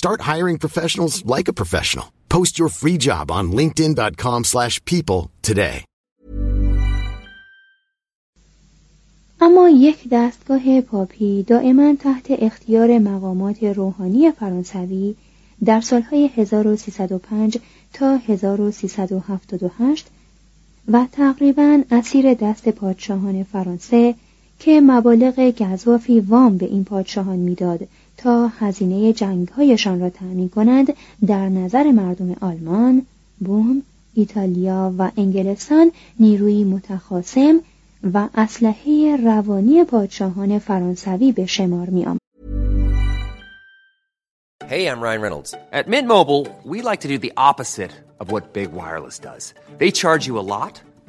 Start hiring professionals like a professional. Post your free job on linkedin.com/people slash people today. اما یک دستگاه پاپی دائما تحت اختیار مقامات روحانی فرانسوی در سالهای 1305 تا 1378 و تقریبا اسیر دست پادشاهان فرانسه که مبالغ گذافی وام به این پادشاهان می‌داد تا هزینه جنگهایشان را تأمین کنند در نظر مردم آلمان، بوم، ایتالیا و انگلستان نیروی متخاصم و اسلحه روانی پادشاهان فرانسوی به شمار می آمد. Hey, I'm Ryan Reynolds. At Mint Mobile, we like to do the opposite of what Big Wireless does. They charge you a lot,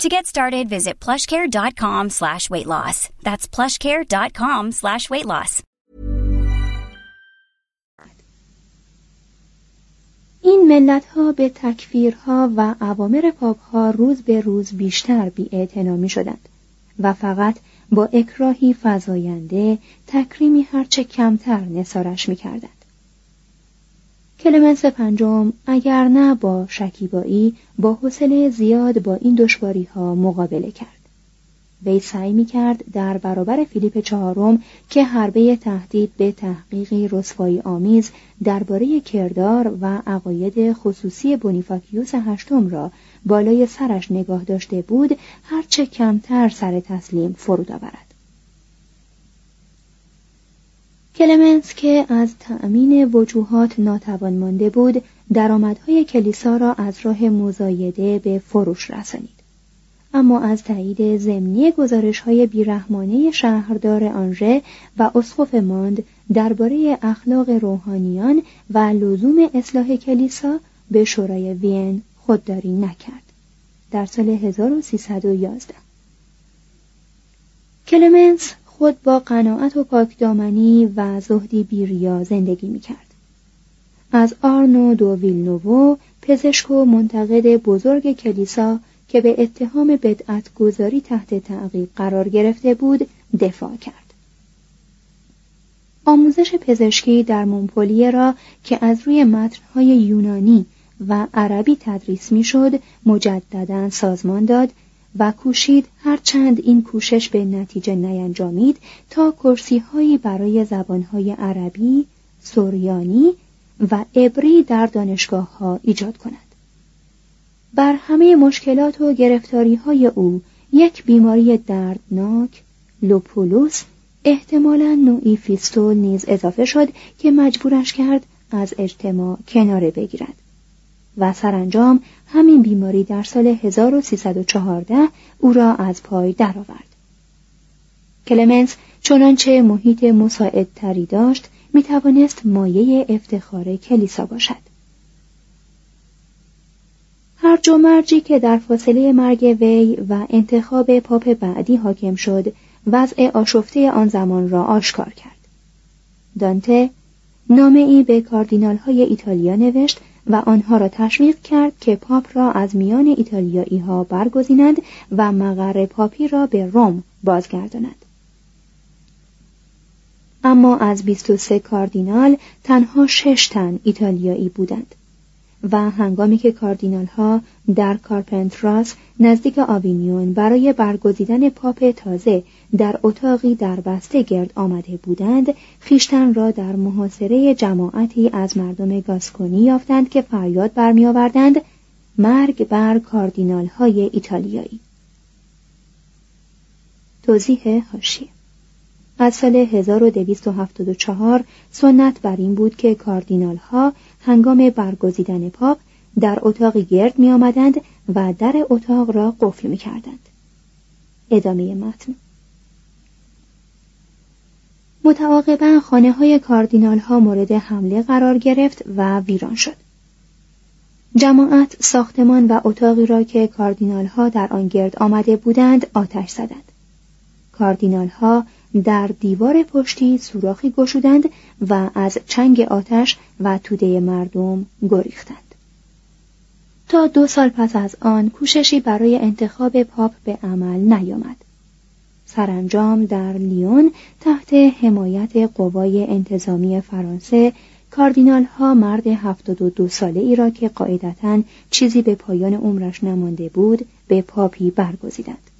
To get started, visit plushcare.com slash weight loss. That's plushcare.com slash weight loss. این ملت ها به تکفیرها و عوامر پاپ ها روز به روز بیشتر بی شدند و فقط با اکراهی فضاینده تکریمی هرچه کمتر نسارش می کردند. کلمنس پنجم اگر نه با شکیبایی با حوصله زیاد با این دشواری ها مقابله کرد. وی سعی می کرد در برابر فیلیپ چهارم که حربه تهدید به تحقیقی رسوایی آمیز درباره کردار و عقاید خصوصی بونیفاکیوس هشتم را بالای سرش نگاه داشته بود هرچه کمتر سر تسلیم فرود آورد. کلمنس که از تأمین وجوهات ناتوان مانده بود درآمدهای کلیسا را از راه مزایده به فروش رسانید. اما از تایید ضمنی گزارش های بیرحمانه شهردار آنژه و اسقف ماند درباره اخلاق روحانیان و لزوم اصلاح کلیسا به شورای وین خودداری نکرد. در سال 1311 کلمنس خود با قناعت و پاکدامنی و زهدی بیریا زندگی می کرد. از آرنو دو ویلنوو پزشک و منتقد بزرگ کلیسا که به اتهام بدعت گذاری تحت تعقیب قرار گرفته بود دفاع کرد. آموزش پزشکی در مونپولیه را که از روی متنهای یونانی و عربی تدریس می‌شد مجددا سازمان داد و کوشید هرچند این کوشش به نتیجه نینجامید تا کرسی هایی برای زبانهای عربی، سوریانی و عبری در دانشگاه ها ایجاد کند. بر همه مشکلات و گرفتاری های او یک بیماری دردناک لوپولوس احتمالا نوعی فیستول نیز اضافه شد که مجبورش کرد از اجتماع کناره بگیرد و سرانجام همین بیماری در سال 1314 او را از پای درآورد. کلمنس چنانچه محیط مساعدتری داشت می توانست مایه افتخار کلیسا باشد. هر و مرجی که در فاصله مرگ وی و انتخاب پاپ بعدی حاکم شد وضع آشفته آن زمان را آشکار کرد. دانته نامه ای به کاردینال های ایتالیا نوشت و آنها را تشویق کرد که پاپ را از میان ایتالیایی ها برگزینند و مقر پاپی را به روم بازگردانند. اما از 23 کاردینال تنها شش تن ایتالیایی بودند. و هنگامی که کاردینال ها در کارپنتراس نزدیک آوینیون برای برگزیدن پاپ تازه در اتاقی در بسته گرد آمده بودند خیشتن را در محاصره جماعتی از مردم گاسکونی یافتند که فریاد برمیآوردند مرگ بر کاردینال های ایتالیایی. توضیح هاشیه از سال 1274 سنت بر این بود که کاردینال ها هنگام برگزیدن پاپ در اتاقی گرد می آمدند و در اتاق را قفل می کردند. ادامه متن متعاقبا خانه های کاردینال ها مورد حمله قرار گرفت و ویران شد. جماعت ساختمان و اتاقی را که کاردینال ها در آن گرد آمده بودند آتش زدند. کاردینال ها در دیوار پشتی سوراخی گشودند و از چنگ آتش و توده مردم گریختند. تا دو سال پس از آن کوششی برای انتخاب پاپ به عمل نیامد. سرانجام در لیون تحت حمایت قوای انتظامی فرانسه کاردینال ها مرد هفتاد و دو ساله ای را که قاعدتا چیزی به پایان عمرش نمانده بود به پاپی برگزیدند.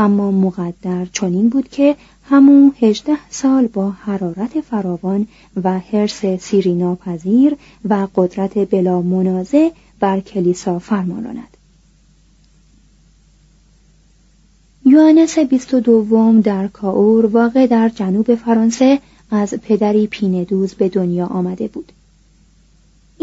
اما مقدر چنین بود که همون هجده سال با حرارت فراوان و حرس سیری ناپذیر و قدرت بلا منازه بر کلیسا فرماناند. یوانس بیست دوم در کاور واقع در جنوب فرانسه از پدری پیندوز به دنیا آمده بود.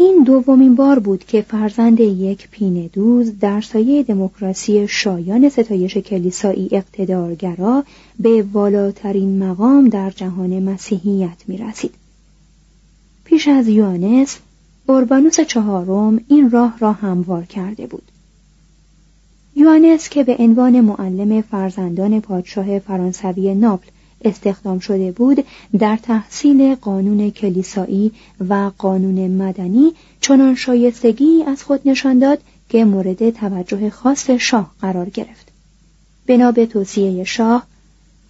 این دومین بار بود که فرزند یک پینه دوز در سایه دموکراسی شایان ستایش کلیسایی اقتدارگرا به والاترین مقام در جهان مسیحیت می رسید. پیش از یوانس، اوربانوس چهارم این راه را هموار کرده بود. یوانس که به عنوان معلم فرزندان پادشاه فرانسوی ناپل استخدام شده بود در تحصیل قانون کلیسایی و قانون مدنی چنان شایستگی از خود نشان داد که مورد توجه خاص شاه قرار گرفت. بنا به توصیه شاه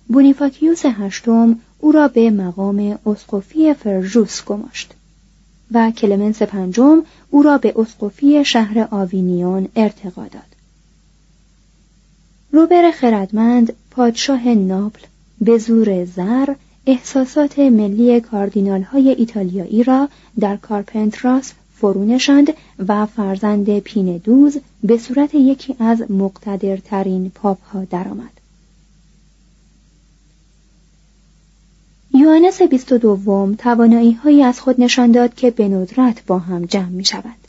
بونیفاکیوس هشتم او را به مقام اسقفی فرژوس گماشت و کلمنس پنجم او را به اسقفی شهر آوینیون ارتقا داد. روبر خردمند پادشاه ناپل به زور زر احساسات ملی کاردینال های ایتالیایی را در کارپنتراس فرو نشاند و فرزند پین دوز به صورت یکی از مقتدرترین پاپ ها درآمد. یوانس بیست و دوم توانایی هایی از خود نشان داد که به ندرت با هم جمع می شود.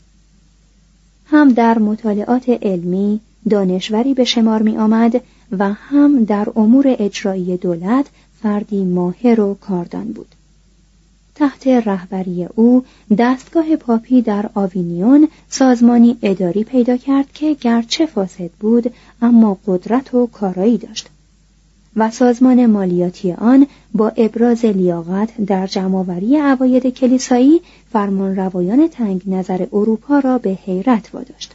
هم در مطالعات علمی دانشوری به شمار می آمد و هم در امور اجرایی دولت فردی ماهر و کاردان بود. تحت رهبری او دستگاه پاپی در آوینیون سازمانی اداری پیدا کرد که گرچه فاسد بود اما قدرت و کارایی داشت و سازمان مالیاتی آن با ابراز لیاقت در جمعآوری عواید کلیسایی فرمان روایان تنگ نظر اروپا را به حیرت واداشت.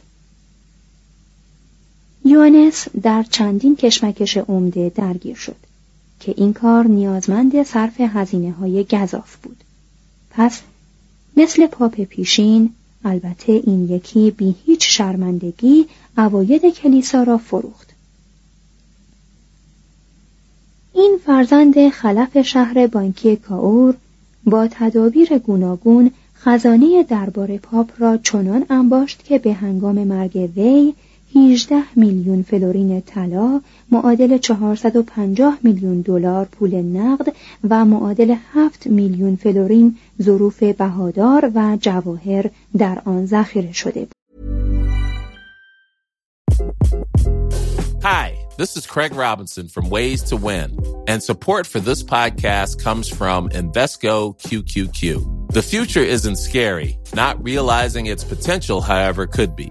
یوانس در چندین کشمکش عمده درگیر شد که این کار نیازمند صرف هزینه های گذاف بود. پس مثل پاپ پیشین البته این یکی بی هیچ شرمندگی عواید کلیسا را فروخت. این فرزند خلف شهر بانکی کاور با تدابیر گوناگون خزانه دربار پاپ را چنان انباشت که به هنگام مرگ وی 18 میلیون فلورین طلا معادل 450 میلیون دلار پول نقد و معادل 7 میلیون فلورین ظروف بهادار و جواهر در آن ذخیره شده بود. Hi, this is Craig Robinson from Ways to Win, and support for this podcast comes from Invesco QQQ. The future isn't scary. Not realizing its potential, however, could be.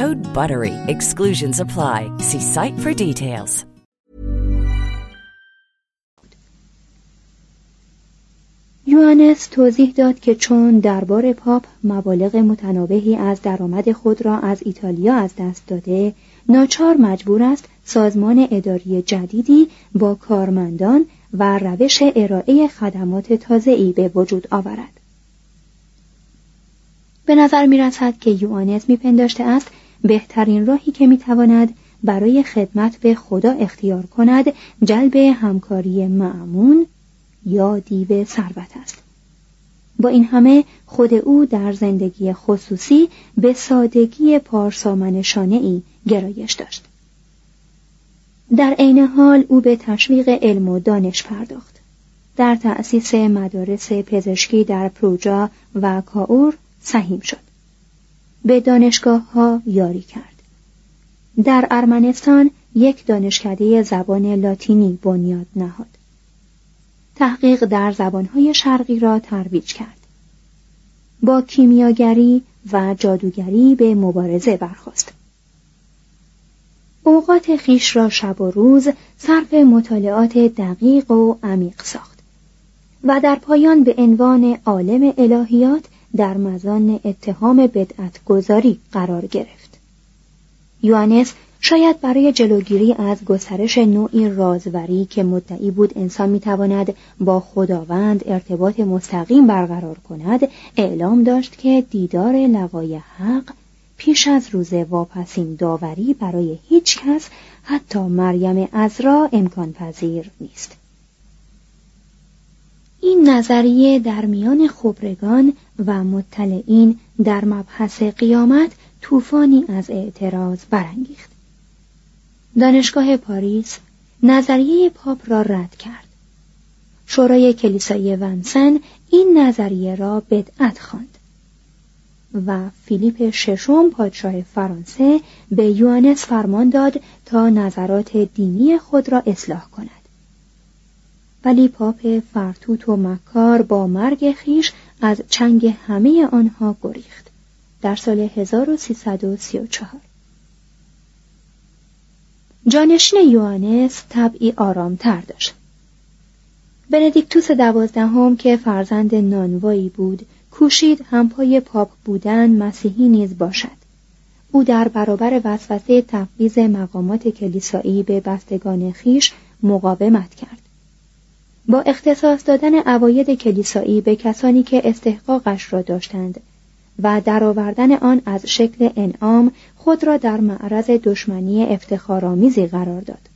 Code BUTTERY. Exclusions apply. See site for details. یوانس توضیح داد که چون دربار پاپ مبالغ متناوبی از درآمد خود را از ایتالیا از دست داده ناچار مجبور است سازمان اداری جدیدی با کارمندان و روش ارائه خدمات تازه‌ای به وجود آورد به نظر می رسد که یوانس می پنداشته است بهترین راهی که می تواند برای خدمت به خدا اختیار کند جلب همکاری معمون یا دیو ثروت است. با این همه خود او در زندگی خصوصی به سادگی پارسامنشانه ای گرایش داشت. در عین حال او به تشویق علم و دانش پرداخت. در تأسیس مدارس پزشکی در پروجا و کاور سهیم شد. به دانشگاه ها یاری کرد. در ارمنستان یک دانشکده زبان لاتینی بنیاد نهاد. تحقیق در زبانهای شرقی را ترویج کرد. با کیمیاگری و جادوگری به مبارزه برخواست اوقات خیش را شب و روز صرف مطالعات دقیق و عمیق ساخت و در پایان به عنوان عالم الهیات در مزان اتهام بدعت گذاری قرار گرفت. یوانس شاید برای جلوگیری از گسترش نوعی رازوری که مدعی بود انسان می‌تواند با خداوند ارتباط مستقیم برقرار کند اعلام داشت که دیدار لقای حق پیش از روز واپسین داوری برای هیچ کس حتی مریم ازرا امکان پذیر نیست. این نظریه در میان خبرگان و مطلعین در مبحث قیامت طوفانی از اعتراض برانگیخت. دانشگاه پاریس نظریه پاپ را رد کرد. شورای کلیسای ونسن این نظریه را بدعت خواند و فیلیپ ششم پادشاه فرانسه به یوانس فرمان داد تا نظرات دینی خود را اصلاح کند. ولی پاپ فرتوت و مکار با مرگ خیش از چنگ همه آنها گریخت. در سال 1334 جانشین یوانس طبعی آرامتر داشت. بندیکتوس دوازدهم که فرزند نانوایی بود کوشید همپای پاپ بودن مسیحی نیز باشد. او در برابر وسوسه تفویض مقامات کلیسایی به بستگان خیش مقاومت کرد. با اختصاص دادن عواید کلیسایی به کسانی که استحقاقش را داشتند و درآوردن آن از شکل انعام خود را در معرض دشمنی افتخارآمیزی قرار داد.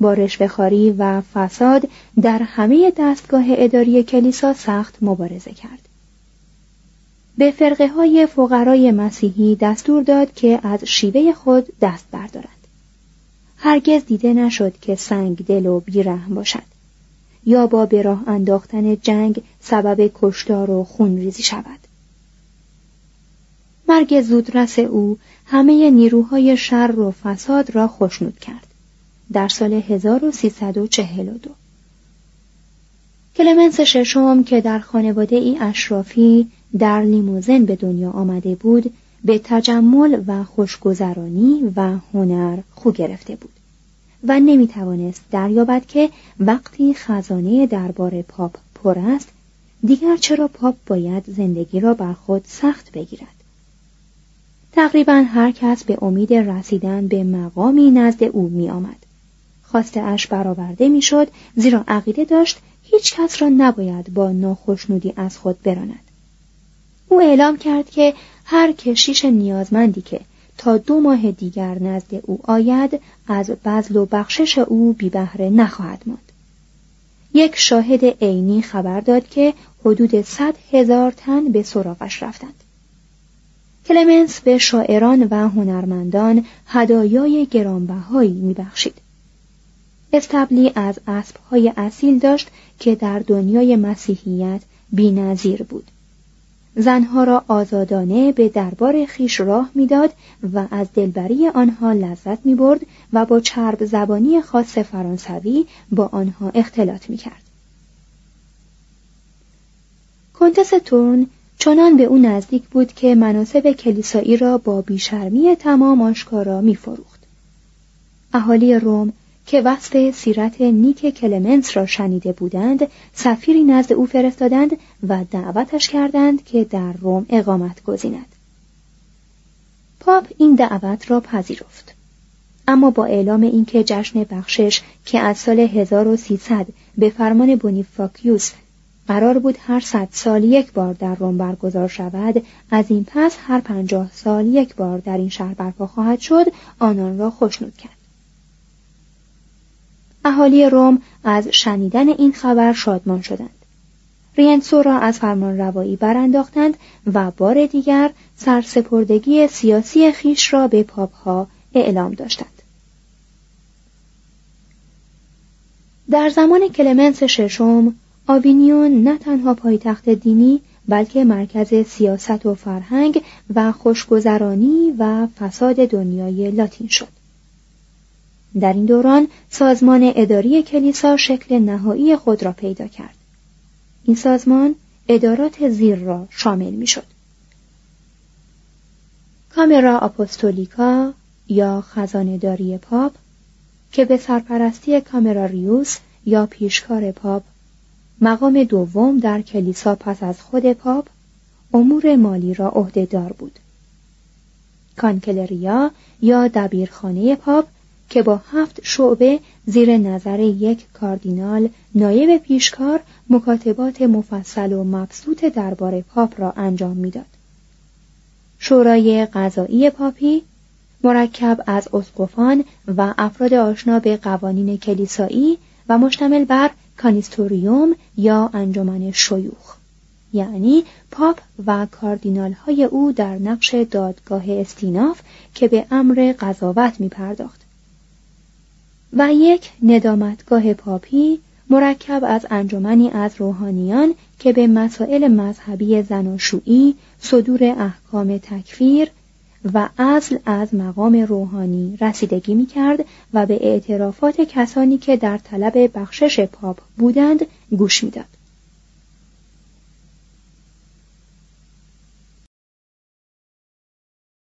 با رشوهخواری و فساد در همه دستگاه اداری کلیسا سخت مبارزه کرد. به فرقه های فقرای مسیحی دستور داد که از شیوه خود دست بردارند. هرگز دیده نشد که سنگ دل و بیرحم باشد. یا با به راه انداختن جنگ سبب کشتار و خونریزی شود. مرگ زودرس او همه نیروهای شر و فساد را خوشنود کرد. در سال 1342 کلمنس ششم که در خانواده ای اشرافی در لیموزن به دنیا آمده بود به تجمل و خوشگذرانی و هنر خو گرفته بود و نمی توانست دریابد که وقتی خزانه دربار پاپ پر است دیگر چرا پاپ باید زندگی را بر خود سخت بگیرد تقریبا هر کس به امید رسیدن به مقامی نزد او می آمد. خواسته اش برآورده می‌شد زیرا عقیده داشت هیچ کس را نباید با ناخشنودی از خود براند. او اعلام کرد که هر کشیش نیازمندی که تا دو ماه دیگر نزد او آید از بزل و بخشش او بی بهره نخواهد ماند. یک شاهد عینی خبر داد که حدود صد هزار تن به سراغش رفتند. کلمنس به شاعران و هنرمندان هدایای گرانبهایی میبخشید. استبلی از اسبهای اصیل داشت که در دنیای مسیحیت بینظیر بود. زنها را آزادانه به دربار خیش راه می‌داد و از دلبری آنها لذت می برد و با چرب زبانی خاص فرانسوی با آنها اختلاط می کرد. کنتس تورن چنان به او نزدیک بود که مناسب کلیسایی را با بیشرمی تمام آشکارا می فروخت. اهالی روم که وصف سیرت نیک کلمنس را شنیده بودند سفیری نزد او فرستادند و دعوتش کردند که در روم اقامت گزیند. پاپ این دعوت را پذیرفت. اما با اعلام اینکه جشن بخشش که از سال 1300 به فرمان بونیفاکیوس قرار بود هر صد سال یک بار در روم برگزار شود از این پس هر پنجاه سال یک بار در این شهر برپا خواهد شد آنان را خوشنود کرد. اهالی روم از شنیدن این خبر شادمان شدند. رینسو را از فرمان روایی برانداختند و بار دیگر سرسپردگی سیاسی خیش را به پاپها اعلام داشتند. در زمان کلمنس ششم آوینیون نه تنها پایتخت دینی بلکه مرکز سیاست و فرهنگ و خوشگذرانی و فساد دنیای لاتین شد. در این دوران سازمان اداری کلیسا شکل نهایی خود را پیدا کرد این سازمان ادارات زیر را شامل می شد. کامرا آپوستولیکا یا خزانهداری پاپ که به سرپرستی کامرا ریوس یا پیشکار پاپ مقام دوم در کلیسا پس از خود پاپ امور مالی را عهدهدار بود کانکلریا یا دبیرخانه پاپ که با هفت شعبه زیر نظر یک کاردینال نایب پیشکار مکاتبات مفصل و مبسوط دربار پاپ را انجام می‌داد. شورای قضایی پاپی مرکب از اسقفان و افراد آشنا به قوانین کلیسایی و مشتمل بر کانیستوریوم یا انجمن شیوخ یعنی پاپ و کاردینال های او در نقش دادگاه استیناف که به امر قضاوت می پرداخت. و یک ندامتگاه پاپی مرکب از انجمنی از روحانیان که به مسائل مذهبی زناشویی صدور احکام تکفیر و اصل از مقام روحانی رسیدگی می کرد و به اعترافات کسانی که در طلب بخشش پاپ بودند گوش می‌داد.